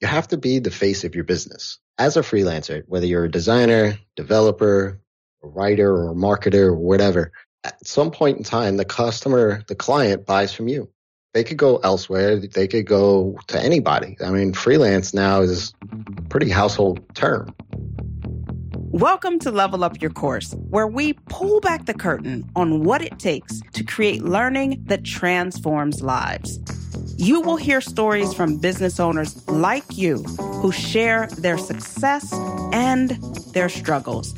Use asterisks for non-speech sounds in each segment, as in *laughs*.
you have to be the face of your business. As a freelancer, whether you're a designer, developer, a writer or marketer or whatever, at some point in time, the customer, the client buys from you. They could go elsewhere. They could go to anybody. I mean, freelance now is a pretty household term. Welcome to Level Up Your Course, where we pull back the curtain on what it takes to create learning that transforms lives. You will hear stories from business owners like you who share their success and their struggles.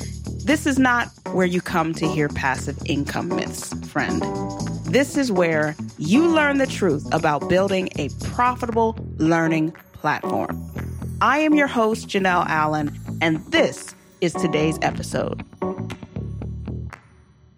This is not where you come to hear passive income myths, friend. This is where you learn the truth about building a profitable learning platform. I am your host, Janelle Allen, and this is today's episode.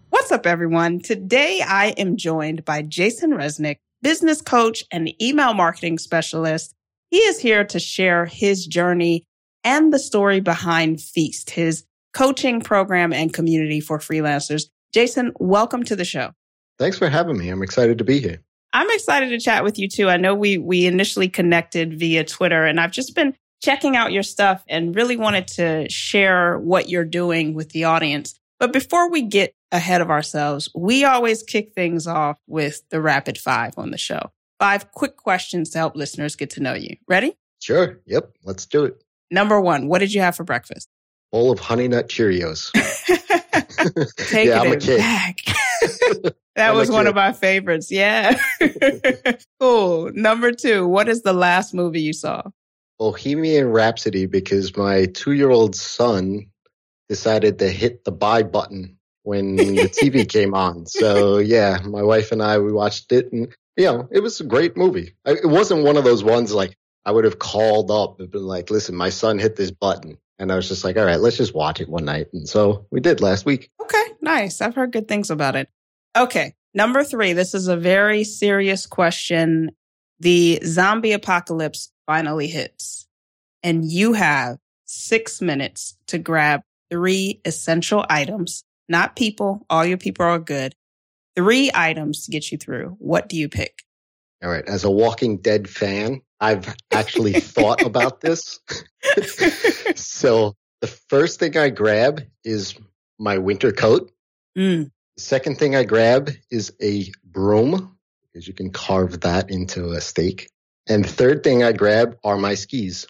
What's up, everyone? Today I am joined by Jason Resnick, business coach and email marketing specialist. He is here to share his journey and the story behind Feast, his coaching program and community for freelancers. Jason, welcome to the show. Thanks for having me. I'm excited to be here. I'm excited to chat with you too. I know we we initially connected via Twitter and I've just been checking out your stuff and really wanted to share what you're doing with the audience. But before we get ahead of ourselves, we always kick things off with the rapid five on the show. Five quick questions to help listeners get to know you. Ready? Sure. Yep. Let's do it. Number one, what did you have for breakfast? Bowl of honey nut Cheerios. *laughs* *laughs* Take yeah, it I'm a kid. back. *laughs* that I'm was one of my favorites. Yeah. cool. Number two, what is the last movie you saw? Bohemian Rhapsody because my two year old son decided to hit the buy button when the TV *laughs* came on. So yeah, my wife and I we watched it, and you know it was a great movie. It wasn't one of those ones like I would have called up and been like, "Listen, my son hit this button," and I was just like, "All right, let's just watch it one night." And so we did last week. Okay, nice. I've heard good things about it. Okay, number three. This is a very serious question. The zombie apocalypse finally hits, and you have six minutes to grab three essential items, not people. All your people are good. Three items to get you through. What do you pick? All right. As a Walking Dead fan, I've actually thought about this. *laughs* so the first thing I grab is my winter coat. Mm. The second thing I grab is a broom because you can carve that into a stake. And third thing I grab are my skis.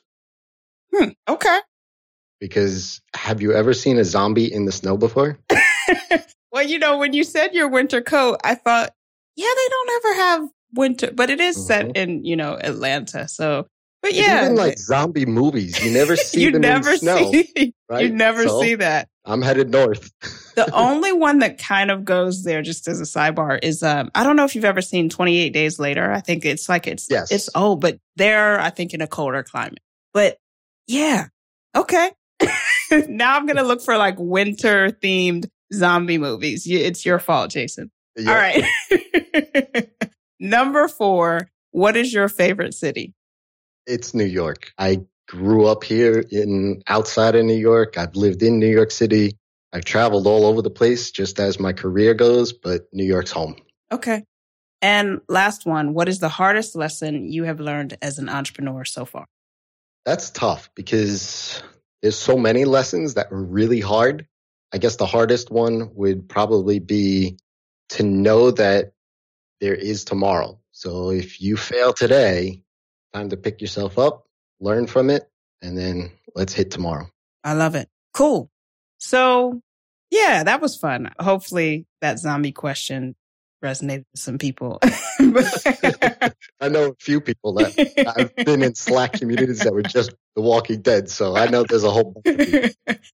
Hmm, okay. Because have you ever seen a zombie in the snow before? *laughs* *laughs* well, you know, when you said your winter coat, I thought, yeah, they don't ever have winter, but it is set mm-hmm. in, you know, Atlanta. So, but yeah. Even like zombie movies, you never *laughs* see you them never in snow. See, *laughs* right? You never so, see that. I'm headed north. the only one that kind of goes there, just as a sidebar, is um, I don't know if you've ever seen 28 Days Later. I think it's like it's yes. it's old, but they're I think in a colder climate. But yeah, okay. now I'm gonna look for like winter themed zombie movies. It's your fault, Jason. Yep. All right. *laughs* Number four. What is your favorite city? It's New York. I grew up here in outside of New York. I've lived in New York City. I've traveled all over the place just as my career goes, but New York's home. Okay. And last one, what is the hardest lesson you have learned as an entrepreneur so far? That's tough because there's so many lessons that were really hard. I guess the hardest one would probably be to know that there is tomorrow. So if you fail today, time to pick yourself up, learn from it, and then let's hit tomorrow. I love it. Cool. So yeah, that was fun. Hopefully that zombie question resonated with some people. *laughs* I know a few people that I've been in Slack communities that were just The Walking Dead, so I know there's a whole *laughs*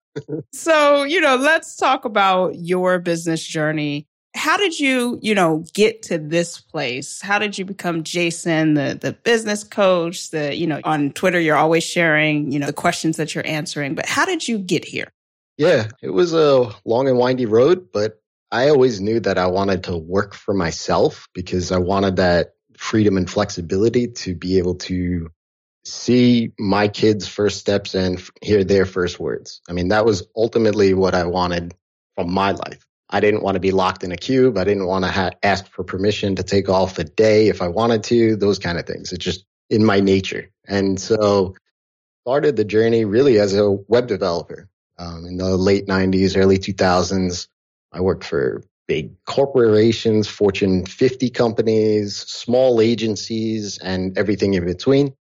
*laughs* so, you know, let's talk about your business journey how did you, you know, get to this place? How did you become Jason, the the business coach? The, you know, on Twitter you're always sharing, you know, the questions that you're answering, but how did you get here? Yeah, it was a long and windy road, but I always knew that I wanted to work for myself because I wanted that freedom and flexibility to be able to see my kids' first steps and hear their first words. I mean, that was ultimately what I wanted from my life. I didn't want to be locked in a cube. I didn't want to ha- ask for permission to take off a day if I wanted to, those kind of things. It's just in my nature. And so started the journey really as a web developer. Um, in the late 90s, early 2000s, I worked for big corporations, Fortune 50 companies, small agencies, and everything in between.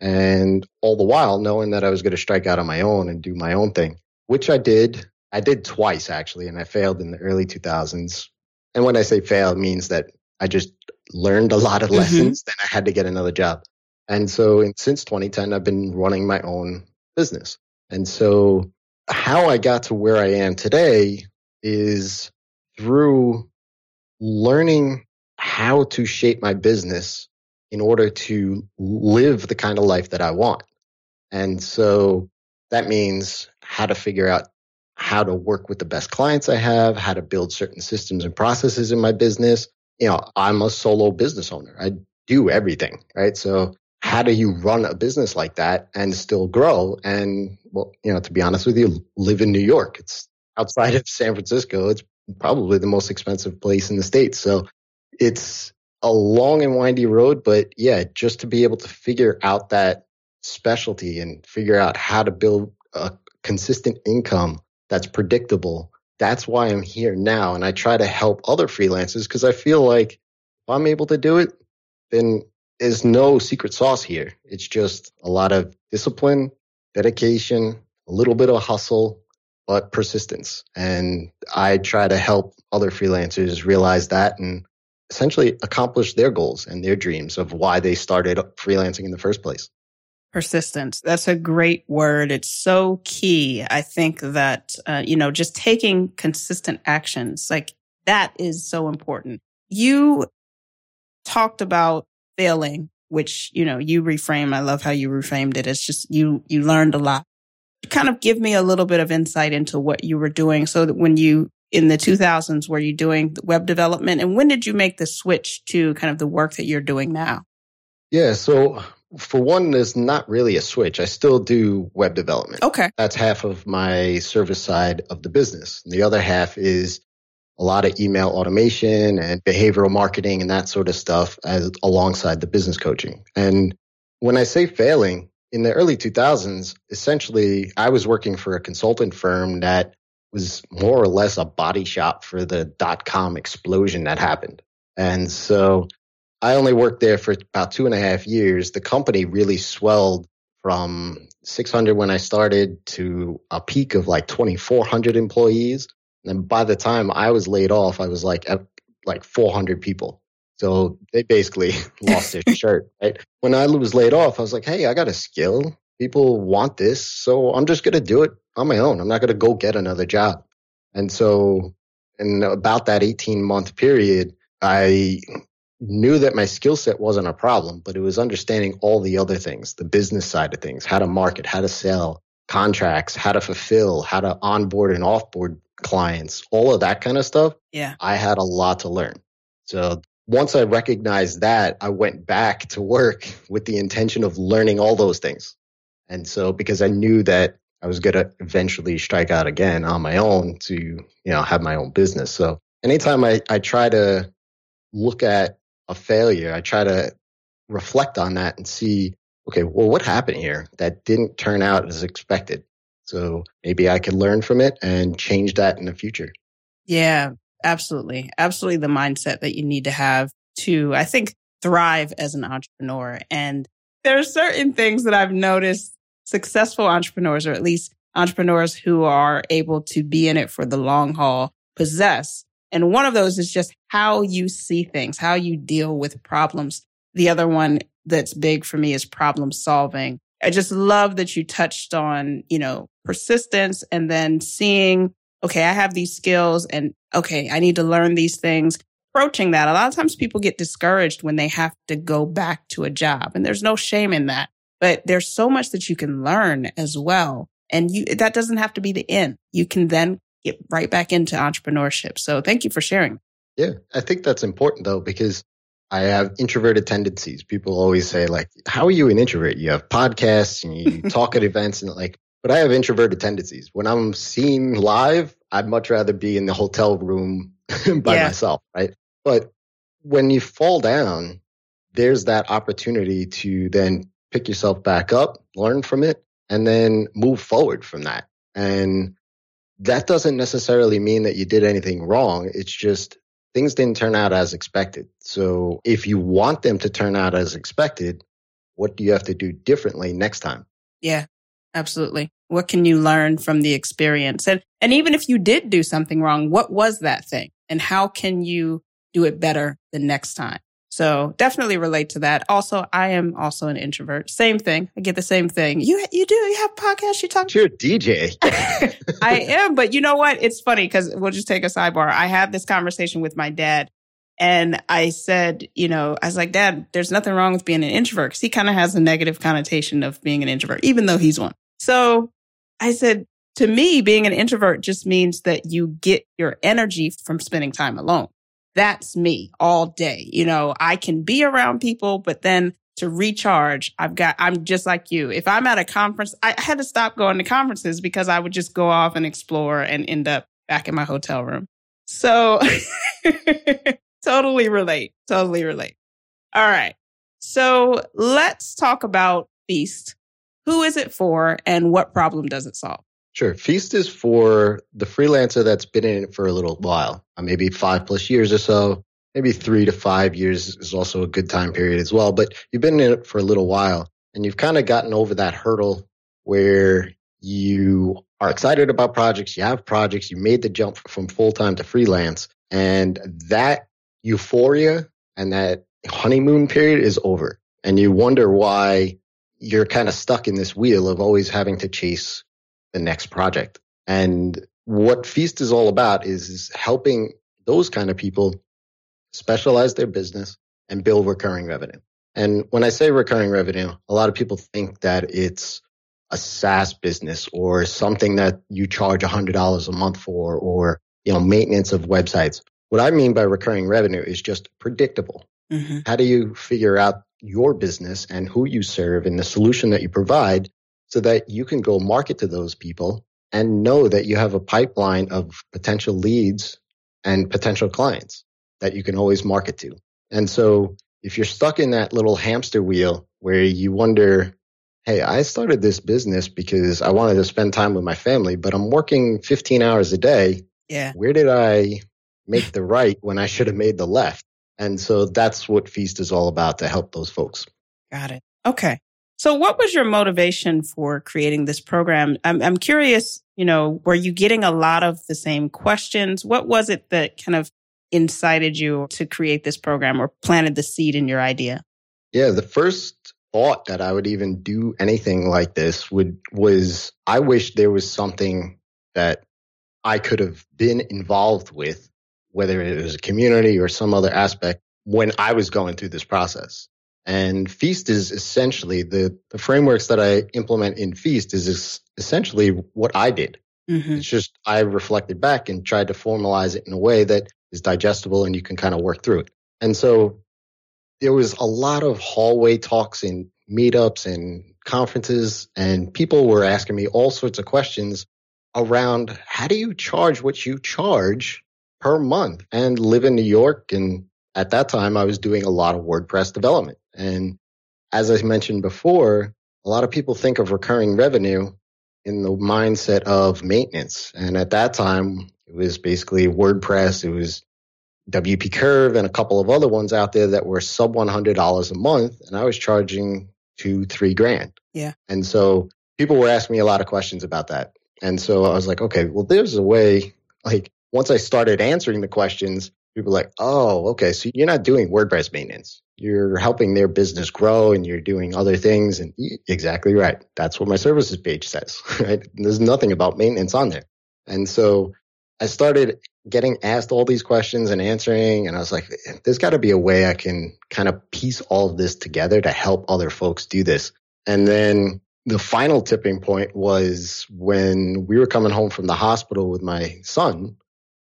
And all the while knowing that I was going to strike out on my own and do my own thing, which I did. I did twice actually, and I failed in the early 2000s. And when I say fail, it means that I just learned a lot of mm-hmm. lessons, then I had to get another job. And so in, since 2010, I've been running my own business. And so how I got to where I am today is through learning how to shape my business in order to live the kind of life that I want. And so that means how to figure out how to work with the best clients I have, how to build certain systems and processes in my business. You know, I'm a solo business owner. I do everything, right? So how do you run a business like that and still grow? And well, you know, to be honest with you, live in New York. It's outside of San Francisco. It's probably the most expensive place in the States. So it's a long and windy road, but yeah, just to be able to figure out that specialty and figure out how to build a consistent income that's predictable. That's why I'm here now. And I try to help other freelancers because I feel like if I'm able to do it, then there's no secret sauce here. It's just a lot of discipline, dedication, a little bit of hustle, but persistence. And I try to help other freelancers realize that and essentially accomplish their goals and their dreams of why they started freelancing in the first place. Persistence. That's a great word. It's so key. I think that, uh, you know, just taking consistent actions, like that is so important. You talked about failing, which, you know, you reframe. I love how you reframed it. It's just you, you learned a lot. Kind of give me a little bit of insight into what you were doing. So that when you in the 2000s were you doing web development? And when did you make the switch to kind of the work that you're doing now? Yeah so for one there's not really a switch. I still do web development. Okay. That's half of my service side of the business. And the other half is a lot of email automation and behavioral marketing and that sort of stuff as alongside the business coaching. And when i say failing in the early 2000s essentially i was working for a consultant firm that was more or less a body shop for the dot com explosion that happened. And so I only worked there for about two and a half years. The company really swelled from 600 when I started to a peak of like 2,400 employees. And by the time I was laid off, I was like uh, like 400 people. So they basically *laughs* lost their *laughs* shirt. Right? When I was laid off, I was like, hey, I got a skill. People want this. So I'm just going to do it on my own. I'm not going to go get another job. And so, in about that 18 month period, I knew that my skill set wasn't a problem, but it was understanding all the other things, the business side of things, how to market, how to sell contracts, how to fulfill, how to onboard and offboard clients, all of that kind of stuff. Yeah. I had a lot to learn. So once I recognized that, I went back to work with the intention of learning all those things. And so because I knew that I was going to eventually strike out again on my own to, you know, have my own business. So anytime I, I try to look at a failure, I try to reflect on that and see, okay, well, what happened here that didn't turn out as expected? So maybe I could learn from it and change that in the future. Yeah, absolutely. Absolutely the mindset that you need to have to, I think, thrive as an entrepreneur. And there are certain things that I've noticed successful entrepreneurs, or at least entrepreneurs who are able to be in it for the long haul, possess. And one of those is just how you see things, how you deal with problems. The other one that's big for me is problem solving. I just love that you touched on, you know, persistence and then seeing, okay, I have these skills and okay, I need to learn these things. Approaching that, a lot of times people get discouraged when they have to go back to a job and there's no shame in that but there's so much that you can learn as well. And you, that doesn't have to be the end. You can then get right back into entrepreneurship. So thank you for sharing. Yeah. I think that's important though, because I have introverted tendencies. People always say like, how are you an introvert? You have podcasts and you talk at *laughs* events and like, but I have introverted tendencies. When I'm seen live, I'd much rather be in the hotel room *laughs* by yeah. myself. Right. But when you fall down, there's that opportunity to then pick yourself back up, learn from it, and then move forward from that. And that doesn't necessarily mean that you did anything wrong. It's just things didn't turn out as expected. So if you want them to turn out as expected, what do you have to do differently next time? Yeah, absolutely. What can you learn from the experience? And, and even if you did do something wrong, what was that thing? And how can you do it better the next time? So definitely relate to that. Also, I am also an introvert. Same thing. I get the same thing. You you do you have podcasts you talk? You're a DJ. *laughs* I am, but you know what? It's funny because we'll just take a sidebar. I had this conversation with my dad, and I said, you know, I was like, Dad, there's nothing wrong with being an introvert because he kind of has a negative connotation of being an introvert, even though he's one. So I said, to me, being an introvert just means that you get your energy from spending time alone that's me all day. You know, I can be around people, but then to recharge, I've got, I'm just like you. If I'm at a conference, I had to stop going to conferences because I would just go off and explore and end up back in my hotel room. So *laughs* totally relate. Totally relate. All right. So let's talk about Feast. Who is it for and what problem does it solve? Sure. Feast is for the freelancer that's been in it for a little while, uh, maybe five plus years or so. Maybe three to five years is also a good time period as well. But you've been in it for a little while and you've kind of gotten over that hurdle where you are excited about projects, you have projects, you made the jump from full time to freelance, and that euphoria and that honeymoon period is over. And you wonder why you're kind of stuck in this wheel of always having to chase the next project. And what Feast is all about is, helping those kind of people specialize their business and build recurring revenue. And when I say recurring revenue, a lot of people think that it's a SaaS business or something that you charge $100 a month for or, you know, maintenance of websites. What I mean by recurring revenue is just predictable. Mm-hmm. How do you figure out your business and who you serve and the solution that you provide so that you can go market to those people and know that you have a pipeline of potential leads and potential clients that you can always market to. And so if you're stuck in that little hamster wheel where you wonder, Hey, I started this business because I wanted to spend time with my family, but I'm working 15 hours a day. Yeah. Where did I make the right when I should have made the left? And so that's what Feast is all about to help those folks. Got it. Okay. So what was your motivation for creating this program? I'm, I'm curious, you know, were you getting a lot of the same questions? What was it that kind of incited you to create this program or planted the seed in your idea? Yeah, the first thought that I would even do anything like this would was I wish there was something that I could have been involved with, whether it was a community or some other aspect when I was going through this process. And Feast is essentially the, the frameworks that I implement in Feast is essentially what I did. Mm-hmm. It's just I reflected back and tried to formalize it in a way that is digestible and you can kind of work through it. And so there was a lot of hallway talks and meetups and conferences and people were asking me all sorts of questions around how do you charge what you charge per month and live in New York and at that time I was doing a lot of WordPress development. And as I mentioned before, a lot of people think of recurring revenue in the mindset of maintenance. And at that time, it was basically WordPress, it was WP Curve and a couple of other ones out there that were sub $100 a month. And I was charging two, three grand. Yeah. And so people were asking me a lot of questions about that. And so I was like, okay, well, there's a way, like, once I started answering the questions, people were like, oh, okay, so you're not doing WordPress maintenance you're helping their business grow and you're doing other things. And exactly right. That's what my services page says, *laughs* right? There's nothing about maintenance on there. And so I started getting asked all these questions and answering. And I was like, there's got to be a way I can kind of piece all of this together to help other folks do this. And then the final tipping point was when we were coming home from the hospital with my son.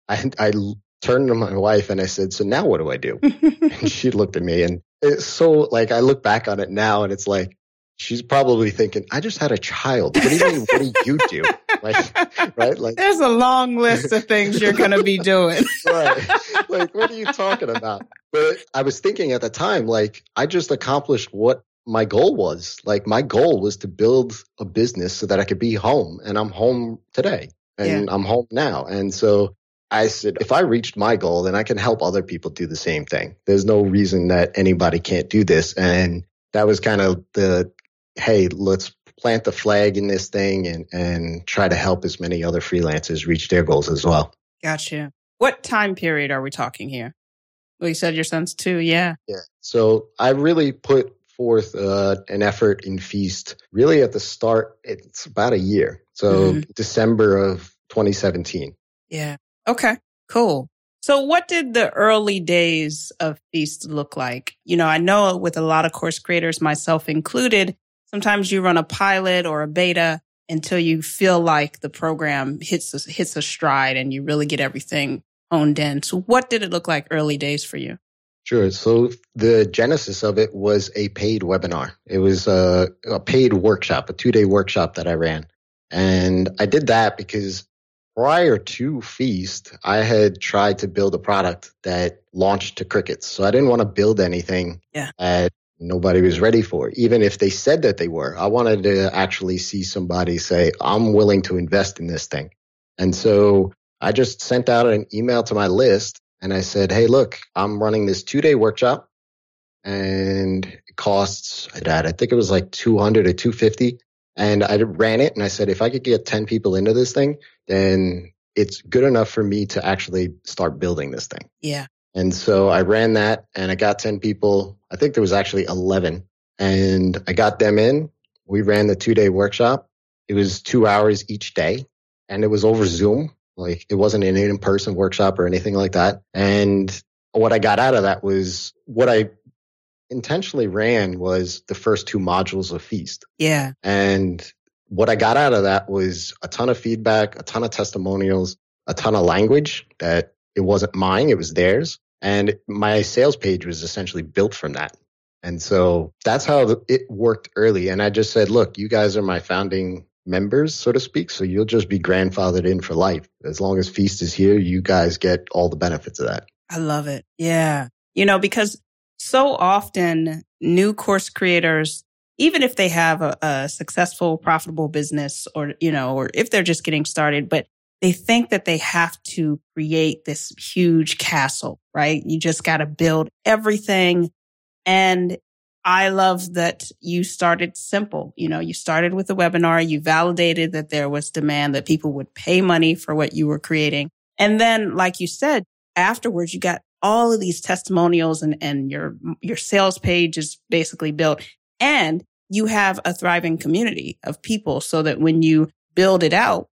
I, I turned to my wife and I said, So now what do I do? *laughs* and she looked at me and it's so like I look back on it now and it's like, she's probably thinking, I just had a child. What do you mean? what do you do? *laughs* Like, right? Like, there's a long list of things you're going to be doing. *laughs* right. Like, what are you talking about? But I was thinking at the time, like, I just accomplished what my goal was. Like my goal was to build a business so that I could be home and I'm home today and yeah. I'm home now. And so I said, if I reached my goal, then I can help other people do the same thing. There's no reason that anybody can't do this. And that was kind of the, hey, let's plant the flag in this thing and, and try to help as many other freelancers reach their goals as well. Gotcha. What time period are we talking here? Well, you said your son's two. Yeah. Yeah. So I really put forth uh, an effort in Feast really at the start. It's about a year. So mm-hmm. December of 2017. Yeah. Okay. Cool. So what did the early days of Feast look like? You know, I know with a lot of course creators, myself included, sometimes you run a pilot or a beta until you feel like the program hits a, hits a stride and you really get everything honed in. So what did it look like early days for you? Sure. So the genesis of it was a paid webinar. It was a, a paid workshop, a two day workshop that I ran. And I did that because prior to Feast, I had tried to build a product that launched to crickets. So I didn't want to build anything yeah. that nobody was ready for, even if they said that they were. I wanted to actually see somebody say, I'm willing to invest in this thing. And so I just sent out an email to my list and I said, Hey, look, I'm running this two day workshop and it costs, I think it was like 200 or 250. And I ran it and I said, if I could get 10 people into this thing, then it's good enough for me to actually start building this thing. Yeah. And so I ran that and I got 10 people. I think there was actually 11 and I got them in. We ran the two day workshop. It was two hours each day and it was over Zoom. Like it wasn't an in person workshop or anything like that. And what I got out of that was what I intentionally ran was the first two modules of Feast. Yeah. And what I got out of that was a ton of feedback, a ton of testimonials, a ton of language that it wasn't mine, it was theirs. And my sales page was essentially built from that. And so that's how it worked early. And I just said, look, you guys are my founding members, so to speak. So you'll just be grandfathered in for life. As long as Feast is here, you guys get all the benefits of that. I love it. Yeah. You know, because so often new course creators, even if they have a, a successful, profitable business or, you know, or if they're just getting started, but they think that they have to create this huge castle, right? You just got to build everything. And I love that you started simple. You know, you started with a webinar, you validated that there was demand, that people would pay money for what you were creating. And then, like you said, afterwards, you got all of these testimonials and, and your, your sales page is basically built and you have a thriving community of people so that when you build it out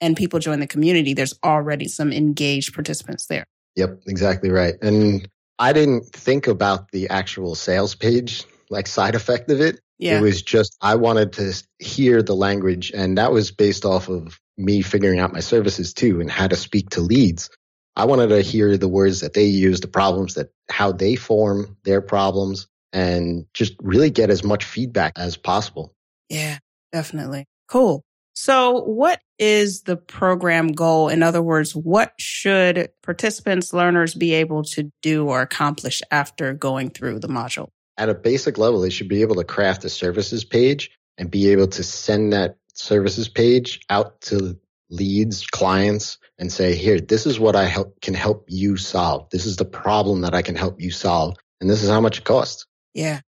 and people join the community, there's already some engaged participants there. Yep, exactly right. And I didn't think about the actual sales page like side effect of it. Yeah. It was just I wanted to hear the language, and that was based off of me figuring out my services too and how to speak to leads. I wanted to hear the words that they use, the problems that how they form their problems, and just really get as much feedback as possible. Yeah, definitely. Cool. So what is the program goal? In other words, what should participants, learners be able to do or accomplish after going through the module? at a basic level, they should be able to craft a services page and be able to send that services page out to leads, clients, and say, here, this is what I help, can help you solve. This is the problem that I can help you solve. And this is how much it costs. Yeah.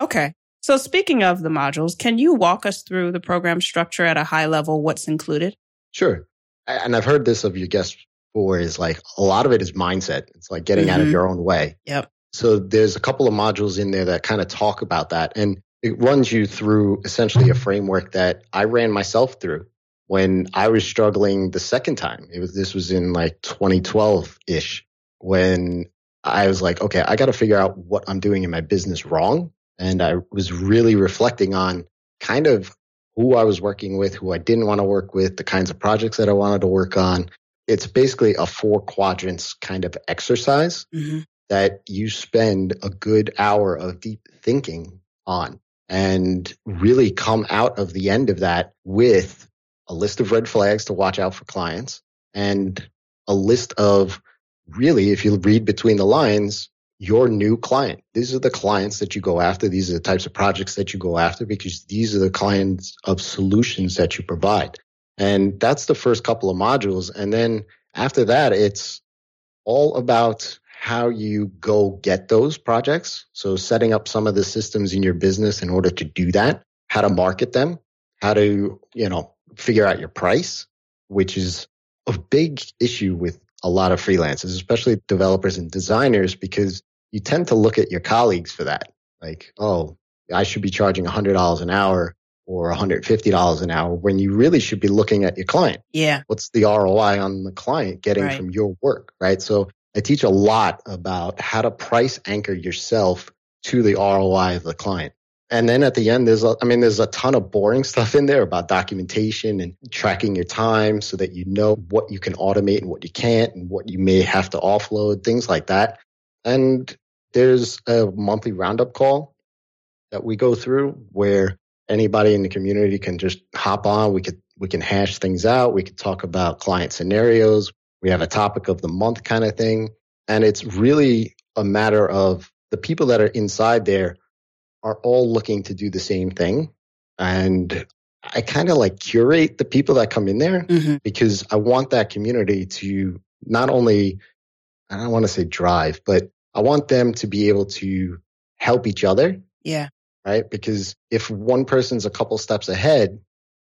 Okay. So speaking of the modules, can you walk us through the program structure at a high level? What's included? Sure. And I've heard this of your guests before is like a lot of it is mindset. It's like getting mm-hmm. out of mm-hmm. your own way. Yep. So there's a couple of modules in there that kind of talk about that. And it runs you through essentially a framework that I ran myself through when I was struggling the second time. It was, this was in like 2012 ish when I was like, okay, I got to figure out what I'm doing in my business wrong. And I was really reflecting on kind of who I was working with, who I didn't want to work with, the kinds of projects that I wanted to work on. It's basically a four quadrants kind of exercise. Mm-hmm that you spend a good hour of deep thinking on and really come out of the end of that with a list of red flags to watch out for clients and a list of really, if you read between the lines, your new client. These are the clients that you go after. These are the types of projects that you go after because these are the kinds of solutions that you provide. And that's the first couple of modules. And then after that, it's all about how you go get those projects. So setting up some of the systems in your business in order to do that, how to market them, how to, you know, figure out your price, which is a big issue with a lot of freelancers, especially developers and designers, because you tend to look at your colleagues for that. Like, oh, I should be charging $100 an hour or $150 an hour when you really should be looking at your client. Yeah. What's the ROI on the client getting right. from your work, right? So I teach a lot about how to price anchor yourself to the ROI of the client. And then at the end, there's, a, I mean, there's a ton of boring *laughs* stuff in there about documentation and tracking your time so that you know what you can automate and what you can't and what you may have to offload, things like that. And there's a monthly roundup call that we go through where anybody in the community can just hop on. We could, we can hash things out. We could talk about client scenarios. We have a topic of the month kind of thing. And it's really a matter of the people that are inside there are all looking to do the same thing. And I kind of like curate the people that come in there mm-hmm. because I want that community to not only, I don't want to say drive, but I want them to be able to help each other. Yeah. Right. Because if one person's a couple steps ahead,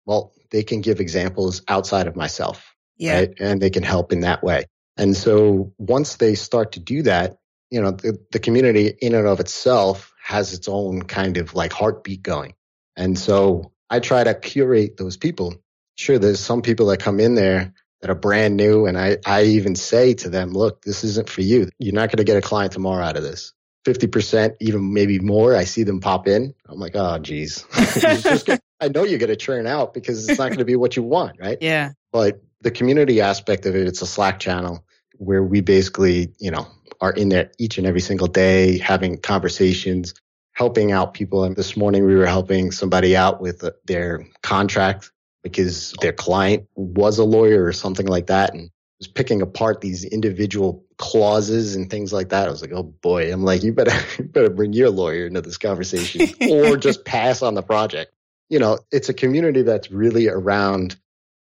well, they can give examples outside of myself. Yeah. Right? And they can help in that way. And so once they start to do that, you know, the, the community in and of itself has its own kind of like heartbeat going. And so I try to curate those people. Sure, there's some people that come in there that are brand new. And I, I even say to them, look, this isn't for you. You're not going to get a client tomorrow out of this. 50%, even maybe more. I see them pop in. I'm like, oh, geez. *laughs* I know you're going to churn out because it's not going to be what you want, right? Yeah. But the community aspect of it, it's a Slack channel where we basically, you know, are in there each and every single day having conversations, helping out people. And this morning we were helping somebody out with uh, their contract because their client was a lawyer or something like that and was picking apart these individual clauses and things like that. I was like, oh boy, I'm like, you better, *laughs* you better bring your lawyer into this conversation *laughs* or just pass on the project. You know, it's a community that's really around,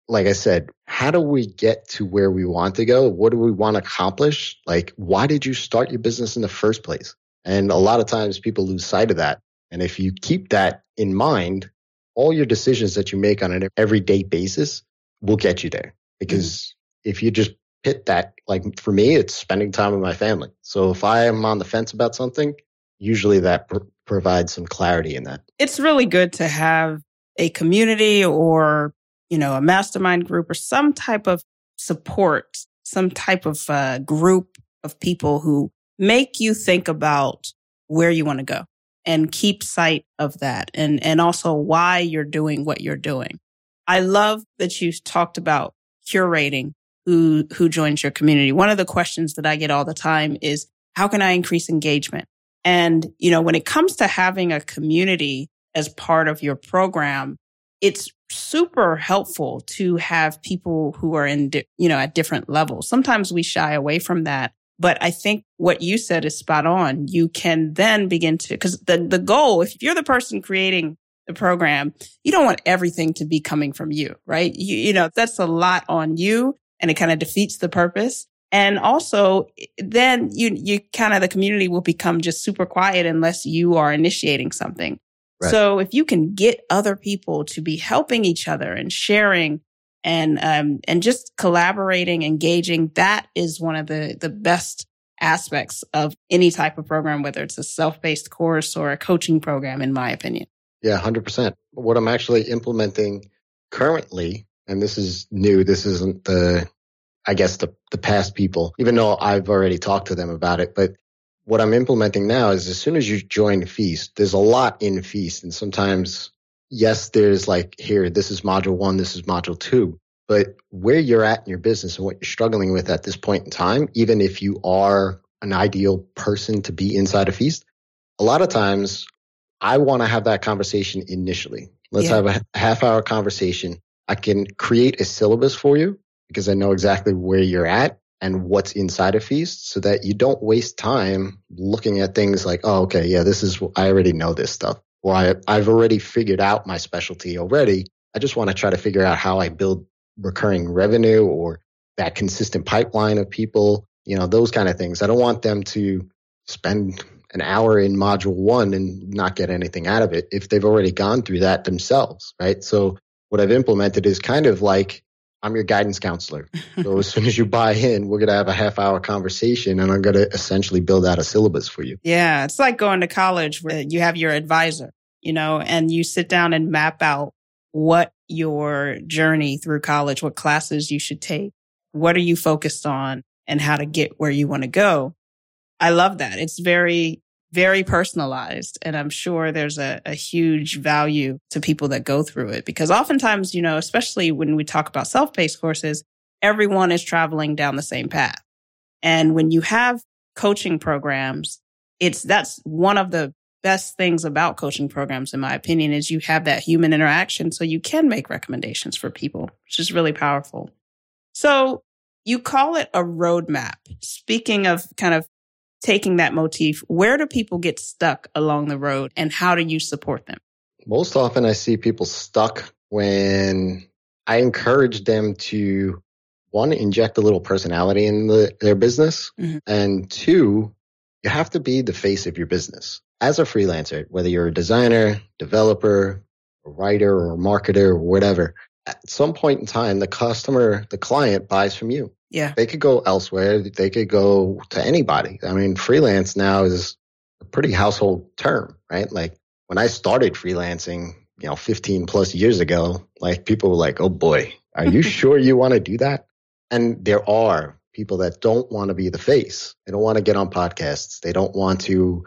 like I said, how do we get to where we want to go? What do we want to accomplish? Like, why did you start your business in the first place? And a lot of times people lose sight of that. And if you keep that in mind, all your decisions that you make on an everyday basis will get you there. Because mm-hmm. if you just hit that, like for me, it's spending time with my family. So if I am on the fence about something, usually that pr- provides some clarity in that. It's really good to have a community or, you know, a mastermind group or some type of support, some type of uh, group of people who make you think about where you want to go and keep sight of that and, and also why you're doing what you're doing. I love that you talked about curating who, who joins your community. One of the questions that I get all the time is, how can I increase engagement? And, you know, when it comes to having a community as part of your program, it's super helpful to have people who are in, di- you know, at different levels. Sometimes we shy away from that but I think what you said is spot on. You can then begin to, cause the, the goal, if you're the person creating the program, you don't want everything to be coming from you, right? You, you know, that's a lot on you and it kind of defeats the purpose. And also then you, you kind of, the community will become just super quiet unless you are initiating something. Right. So if you can get other people to be helping each other and sharing and um, and just collaborating, engaging. That is one of the the best aspects of any type of program, whether it's a self based course or a coaching program, in my opinion. Yeah, hundred percent. What I'm actually implementing currently, and this is new. This isn't the I guess the the past people, even though I've already talked to them about it, but what I'm implementing now is as soon as you join Feast, there's a lot in Feast. And sometimes yes, there's like here, this is module one, this is module two, but where you're at in your business and what you're struggling with at this point in time, even if you are an ideal person to be inside a feast, a lot of times I want to have that conversation initially. Let's yeah. have a half hour conversation. I can create a syllabus for you because I know exactly where you're at and what's inside of Feast so that you don't waste time looking at things like, oh, okay, yeah, this is, I already know this stuff, or I, I've already figured out my specialty already. I just want to try to figure out how I build recurring revenue or that consistent pipeline of people, you know, those kind of things. I don't want them to spend an hour in module one and not get anything out of it if they've already gone through that themselves, right? So what I've implemented is kind of like I'm your guidance counselor. So as soon as you buy in, we're going to have a half hour conversation and I'm going to essentially build out a syllabus for you. Yeah. It's like going to college where you have your advisor, you know, and you sit down and map out what your journey through college, what classes you should take, what are you focused on and how to get where you want to go. I love that. It's very very personalized. And I'm sure there's a, a, huge value to people that go through it because oftentimes, you know, especially when we talk about self paced courses, everyone is traveling down the same path. And when you have coaching programs, it's that's one of the best things about coaching programs, in my opinion, is you have that human interaction. So you can make recommendations for people, which is really powerful. So you call it a roadmap. Speaking of kind of taking that motif, where do people get stuck along the road and how do you support them? Most often I see people stuck when I encourage them to one, inject a little personality in the, their business. Mm-hmm. And two, you have to be the face of your business. As a freelancer, whether you're a designer, developer, a writer or a marketer or whatever, at some point in time, the customer, the client buys from you. Yeah. They could go elsewhere. They could go to anybody. I mean, freelance now is a pretty household term, right? Like when I started freelancing, you know, 15 plus years ago, like people were like, oh boy, are you *laughs* sure you want to do that? And there are people that don't want to be the face. They don't want to get on podcasts. They don't want to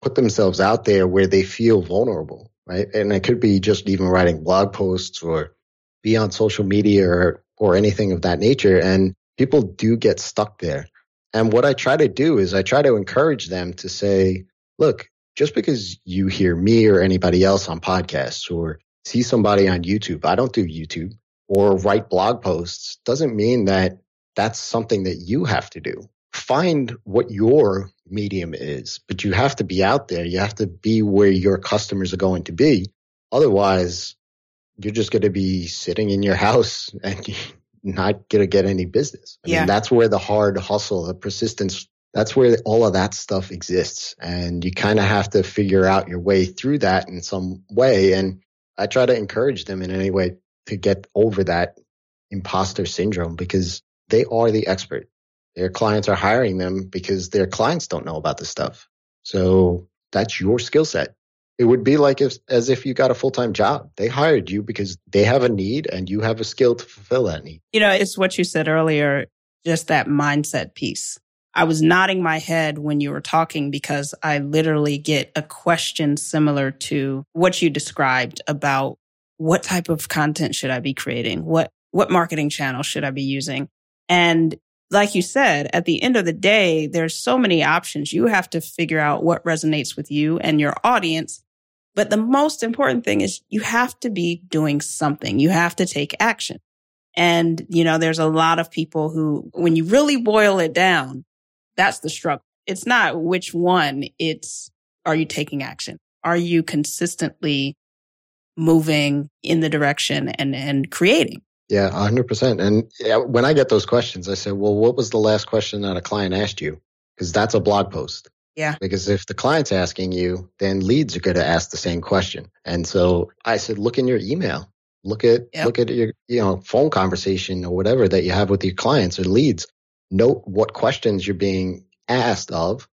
put themselves out there where they feel vulnerable, right? And it could be just even writing blog posts or be on social media or, or anything of that nature. And people do get stuck there. And what I try to do is I try to encourage them to say, look, just because you hear me or anybody else on podcasts or see somebody on YouTube, I don't do YouTube or write blog posts doesn't mean that that's something that you have to do. Find what your medium is, but you have to be out there. You have to be where your customers are going to be. Otherwise, you're just going to be sitting in your *laughs* house and not going to get any business. I yeah. Mean, that's where the hard hustle, the persistence, that's where all of that stuff exists. And you kind of have to figure out your way through that in some way. And I try to encourage them in any way to get over that imposter syndrome because they are the expert. Their clients are hiring them because their clients don't know about this stuff. So that's your skill set. It would be like if, as if you got a full time job. They hired you because they have a need and you have a skill to fulfill that need. You know, it's what you said earlier, just that mindset piece. I was nodding my head when you were talking because I literally get a question similar to what you described about what type of content should I be creating? What, what marketing channel should I be using? And like you said, at the end of the day, there's so many options. You have to figure out what resonates with you and your audience but the most important thing is you have to be doing something. You have to take action. And, you know, there's a lot of people who, when you really boil it down, that's the struggle. It's not which one. It's, are you taking action? Are you consistently moving in the direction and, and creating? Yeah, 100%. And when I get those questions, I say, well, what was the last question that a client asked you? Because that's a blog post. Yeah. Because if the client's asking you, then leads are going to ask the same question. And so I said, look in your email, look at, yep. look at your, you know, phone conversation or whatever that you have with your clients or leads. Note what questions you're being asked of.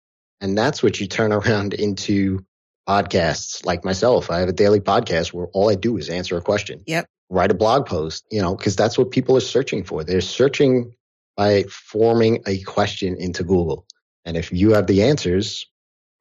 And that's what you turn *laughs* around into podcasts like myself. I have a daily podcast where all I do is answer a question. Yep. Write a blog post, you know, because that's what people are searching for. They're searching by forming a question into Google. And if you have the answers,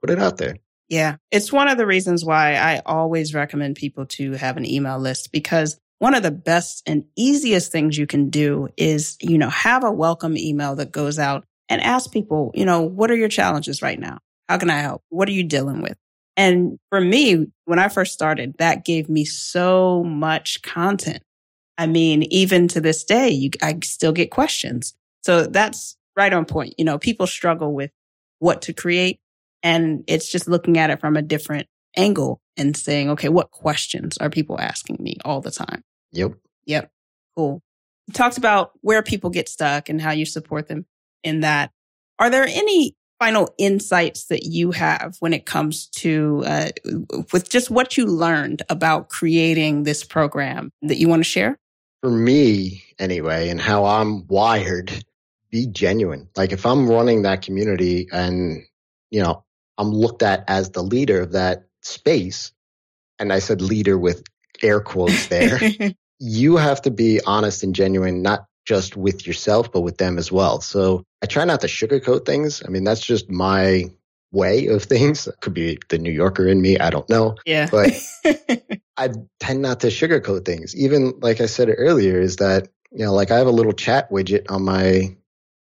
put it out there. Yeah. It's one of the reasons why I always recommend people to have an email list because one of the best and easiest things you can do is, you know, have a welcome email that goes out and ask people, you know, what are your challenges right now? How can I help? What are you dealing with? And for me, when I first started, that gave me so much content. I mean, even to this day, you, I still get questions. So that's right on point. You know, people struggle with what to create and it's just looking at it from a different angle and saying, okay, what questions are people asking me all the time? Yep. Yep. Cool. You talked about where people get stuck and how you support them in that. Are there any final insights that you have when it comes to uh, with just what you learned about creating this program that you want to share? For me, anyway, and how I'm wired, be genuine. Like if I'm running that community and, you know, I'm looked at as the leader of that space, and I said leader with air quotes there, *laughs* you have to be honest and genuine, not just with yourself, but with them as well. So I try not to sugarcoat things. I mean, that's just my way of *laughs* things. It could be the New Yorker in me. I don't know. Yeah. But *laughs* I tend not to sugarcoat things. Even like I said earlier, is that, you know, like I have a little chat widget on my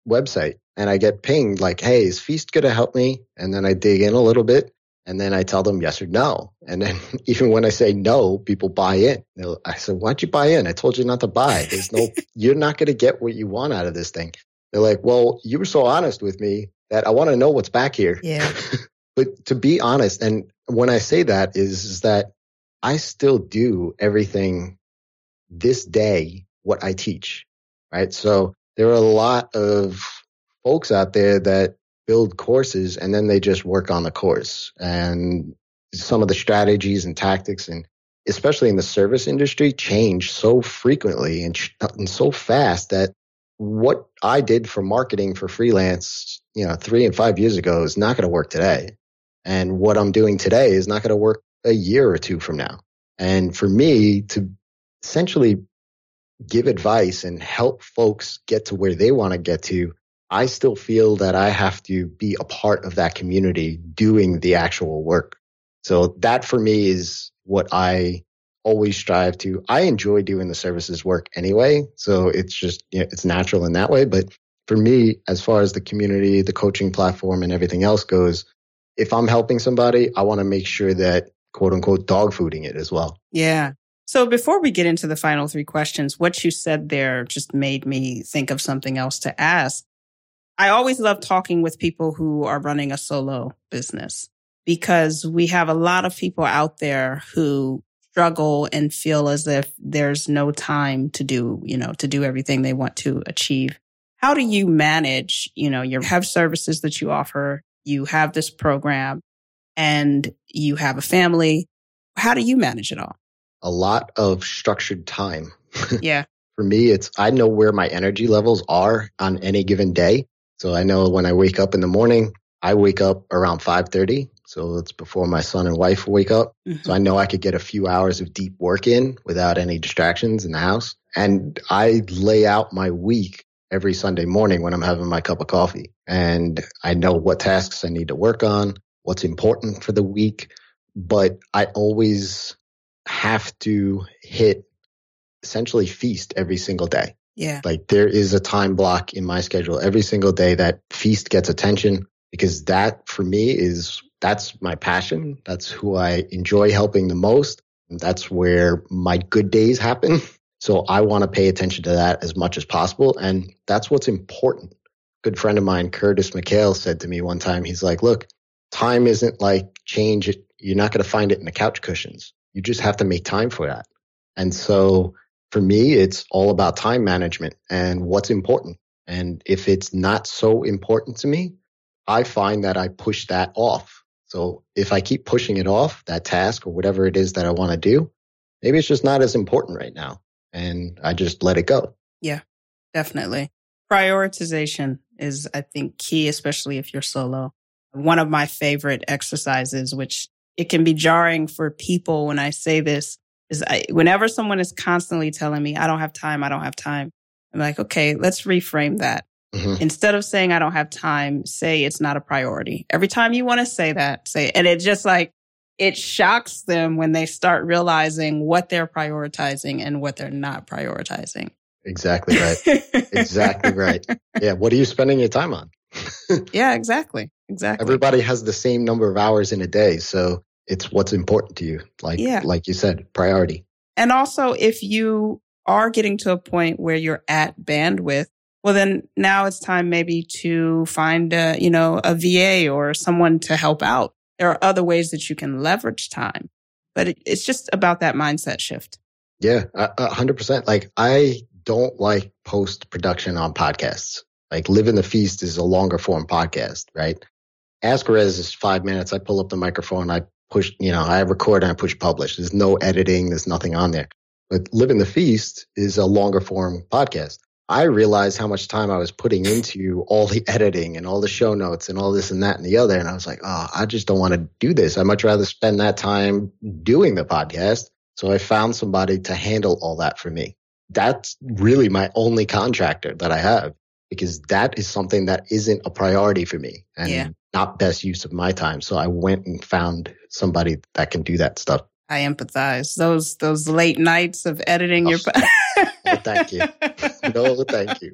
website and I get pinged like, hey, is Feast going to help me? And then I dig in a little bit and then I tell them yes or no. And then *laughs* even when I say no, people buy in. I said, why'd you buy in? I told you not to buy. There's no, *laughs* *laughs* you're not going to get what you want out of this thing. They're like, well, you were so honest with me that I want to know what's back here. Yeah. but to be honest, and when I say that is, is that I still do everything this day, what I teach, right? So there are a lot of folks out there that build courses and then they just work on the course and some of the strategies and tactics and especially in the service industry change so frequently and, and so fast that what I did for marketing for freelance, you know, three and five years ago is not going to work today. And what I'm doing today is not going to work a year or two from now. And for me to essentially give advice and help folks get to where they want to get to I still feel that I have to be a part of that community doing the actual work. So that for me is what I always strive to. I enjoy doing the services work anyway. So it's just, you know, it's natural in that way. But for me, as far as the community, the coaching platform and everything else goes, if I'm helping somebody, I want to make sure that quote unquote dog fooding it as well. Yeah. So before we get into the final three questions, what you said there just made me think of something else to ask. I always love talking with people who are running a solo business because we have a lot of people out there who struggle and feel as if there's no time to do, you know, to do everything they want to achieve. How do you manage, you know, you have services that you offer, you have this program and you have a family. How do you manage it all? A lot of structured time. *laughs* Yeah. For me, it's I know where my energy levels are on any given day. So I know when I wake up in the morning, I wake up around 5:30. So it's before my son and wife wake up. Mm-hmm. So I know I could get a few hours of deep work in without any distractions in the house. And I lay out my week every Sunday morning when I'm having my cup of coffee. And I know what tasks I need to work on, what's important for the week. But I always have to hit essentially feast every single day. Yeah. Like there is a time block in my schedule every single day that feast gets attention because that for me is that's my passion. That's who I enjoy helping the most. That's where my good days happen. *laughs* So I want to pay attention to that as much as possible. And that's what's important. Good friend of mine, Curtis McHale, said to me one time, he's like, look, time isn't like change. You're not going to find it in the couch cushions. You just have to make time for that. And so for me, it's all about time management and what's important. And if it's not so important to me, I find that I push that off. So if I keep pushing it off, that task or whatever it is that I want to do, maybe it's just not as important right now. And I just let it go. Yeah, definitely. Prioritization is, I think, key, especially if you're solo. One of my favorite exercises, which it can be jarring for people when I say this, is I, whenever someone is constantly telling me, I don't have time, I don't have time, I'm like, okay, let's reframe that. Mm-hmm. Instead of saying I don't have time, say it's not a priority. Every time you want to say that, say, and it just like, it shocks them when they start realizing what they're prioritizing and what they're not prioritizing. Exactly right. exactly right. *laughs* Yeah. What are you spending your time on? *laughs* yeah, exactly. Exactly. Everybody has the same number of hours in a day. So it's what's important to you. Like, yeah. like you said, priority. And also if you are getting to a point where you're at bandwidth, Well, then now it's time maybe to find a, you know, a VA or someone to help out. There are other ways that you can leverage time, but it, it's just about that mindset shift. Yeah, a hundred percent. Like I don't like post production on podcasts. Like Living the Feast is a longer form podcast, right? Ask Rez is five minutes. I pull up the microphone. I push, you know, I record and I push publish. There's no editing. There's nothing on there. But Living the Feast is a longer form podcast. I realized how much time I was putting into all the editing and all the show notes and all this and that and the other. And I was like, oh, I just don't want to do this. I'd much rather spend that time doing the podcast. So I found somebody to handle all that for me. That's really my only contractor that I have because that is something that isn't a priority for me and yeah. Not best use of my time. So I went and found somebody that can do that stuff. I empathize. Those those late nights of editing oh, your thank you. *laughs* no, thank you.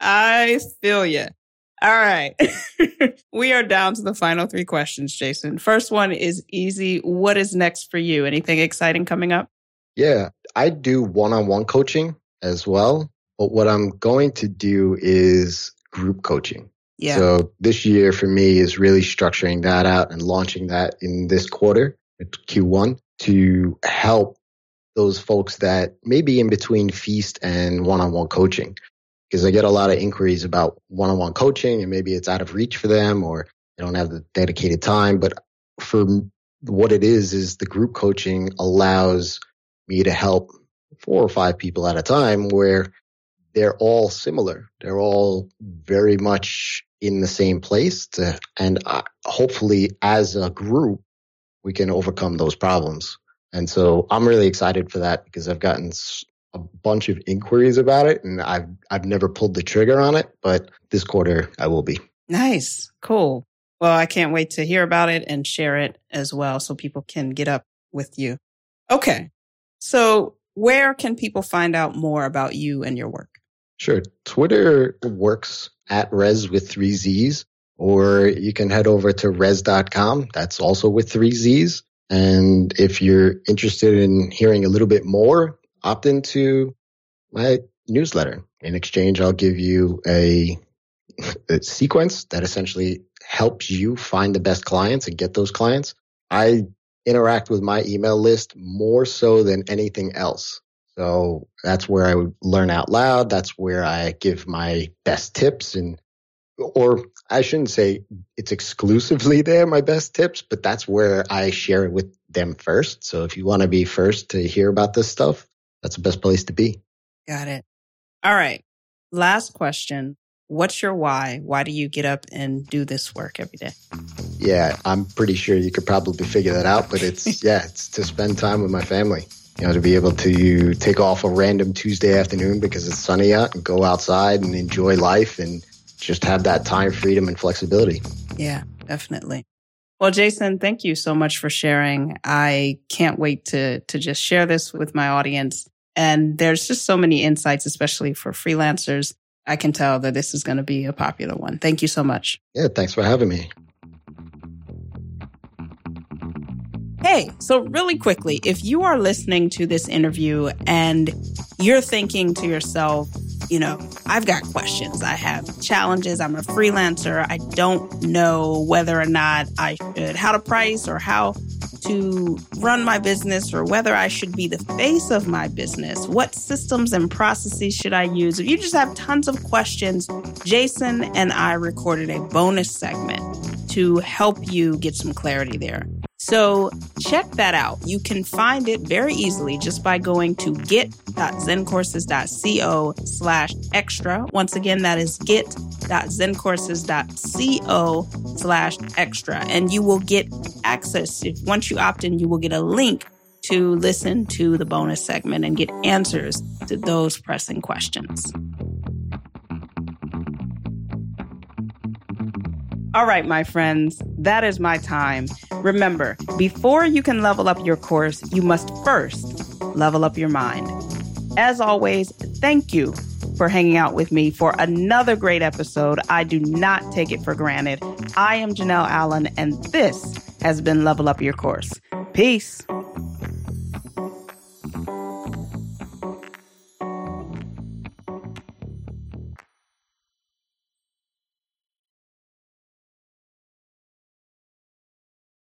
I feel you. All right. *laughs* we are down to the final three questions, Jason. First one is easy. What is next for you? Anything exciting coming up? Yeah, I do one on one coaching as well. But what I'm going to do is group coaching. Yeah. So this year for me is really structuring that out and launching that in this quarter, Q1, to help those folks that may be in between feast and one-on-one coaching because I get a lot of inquiries about one-on-one coaching and maybe it's out of reach for them or they don't have the dedicated time. But for what it is, is the group coaching allows me to help four or five people at a time where they're all similar. They're all very much in the same place to, and uh, hopefully as a group, we can overcome those problems. And so I'm really excited for that because I've gotten a bunch of inquiries about it and I've I've never pulled the trigger on it, but this quarter I will be. Nice. Cool. Well, I can't wait to hear about it and share it as well so people can get up with you. Okay. So, where can people find out more about you and your work? Sure. Twitter works at rezzz with three Z's, or you can head over to rezzz.com. That's also with three Z's. And if you're interested in hearing a little bit more, opt into my newsletter. In exchange, I'll give you a, a sequence that essentially helps you find the best clients and get those clients. I interact with my email list more so than anything else. So that's where I would learn out loud. That's where I give my best tips and or I shouldn't say it's exclusively there, my best tips, but that's where I share it with them first. So if you want to be first to hear about this stuff, that's the best place to be. Got it. All right. Last question. What's your why? Why do you get up and do this work every day? Yeah, I'm pretty sure you could probably figure that out, but it's, *laughs* yeah, it's to spend time with my family. You know, to be able to take off a random Tuesday afternoon because it's sunny out and go outside and enjoy life and just have that time, freedom, and flexibility. Yeah, definitely. Well, Jason, thank you so much for sharing. I can't wait to to just share this with my audience. And there's just so many insights, especially for freelancers. I can tell that this is going to be a popular one. Thank you so much. Yeah, thanks for having me. Hey, so really quickly, if you are listening to this interview and you're thinking to yourself, you know, I've got questions, I have challenges, I'm a freelancer, I don't know whether or not I should, how to price or how to run my business or whether I should be the face of my business. What systems and processes should I use? If you just have tons of questions, Jason and I recorded a bonus segment to help you get some clarity there. So check that out. You can find it very easily just by going to get.zencourses.co slash extra. Once again, that is get.zencourses.co slash extra. And you will get access. If once you opt in, you will get a link to listen to the bonus segment and get answers to those pressing questions. All right, my friends, that is my time. Remember, before you can level up your course, you must first level up your mind. As always, thank you for hanging out with me for another great episode. I do not take it for granted. I am Janelle Allen, and this has been Level Up Your Course. Peace.